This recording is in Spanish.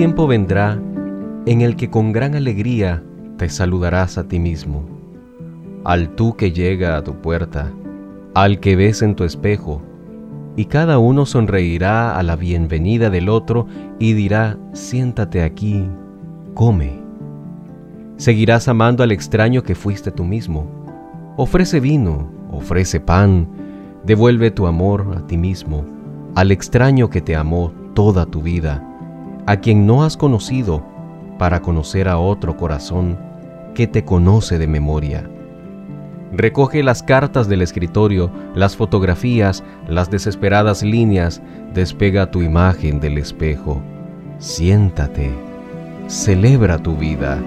tiempo vendrá en el que con gran alegría te saludarás a ti mismo, al tú que llega a tu puerta, al que ves en tu espejo, y cada uno sonreirá a la bienvenida del otro y dirá, siéntate aquí, come. Seguirás amando al extraño que fuiste tú mismo. Ofrece vino, ofrece pan, devuelve tu amor a ti mismo, al extraño que te amó toda tu vida, a quien no has conocido, para conocer a otro corazón que te conoce de memoria. Recoge las cartas del escritorio, las fotografías, las desesperadas líneas, despega tu imagen del espejo. Siéntate, celebra tu vida.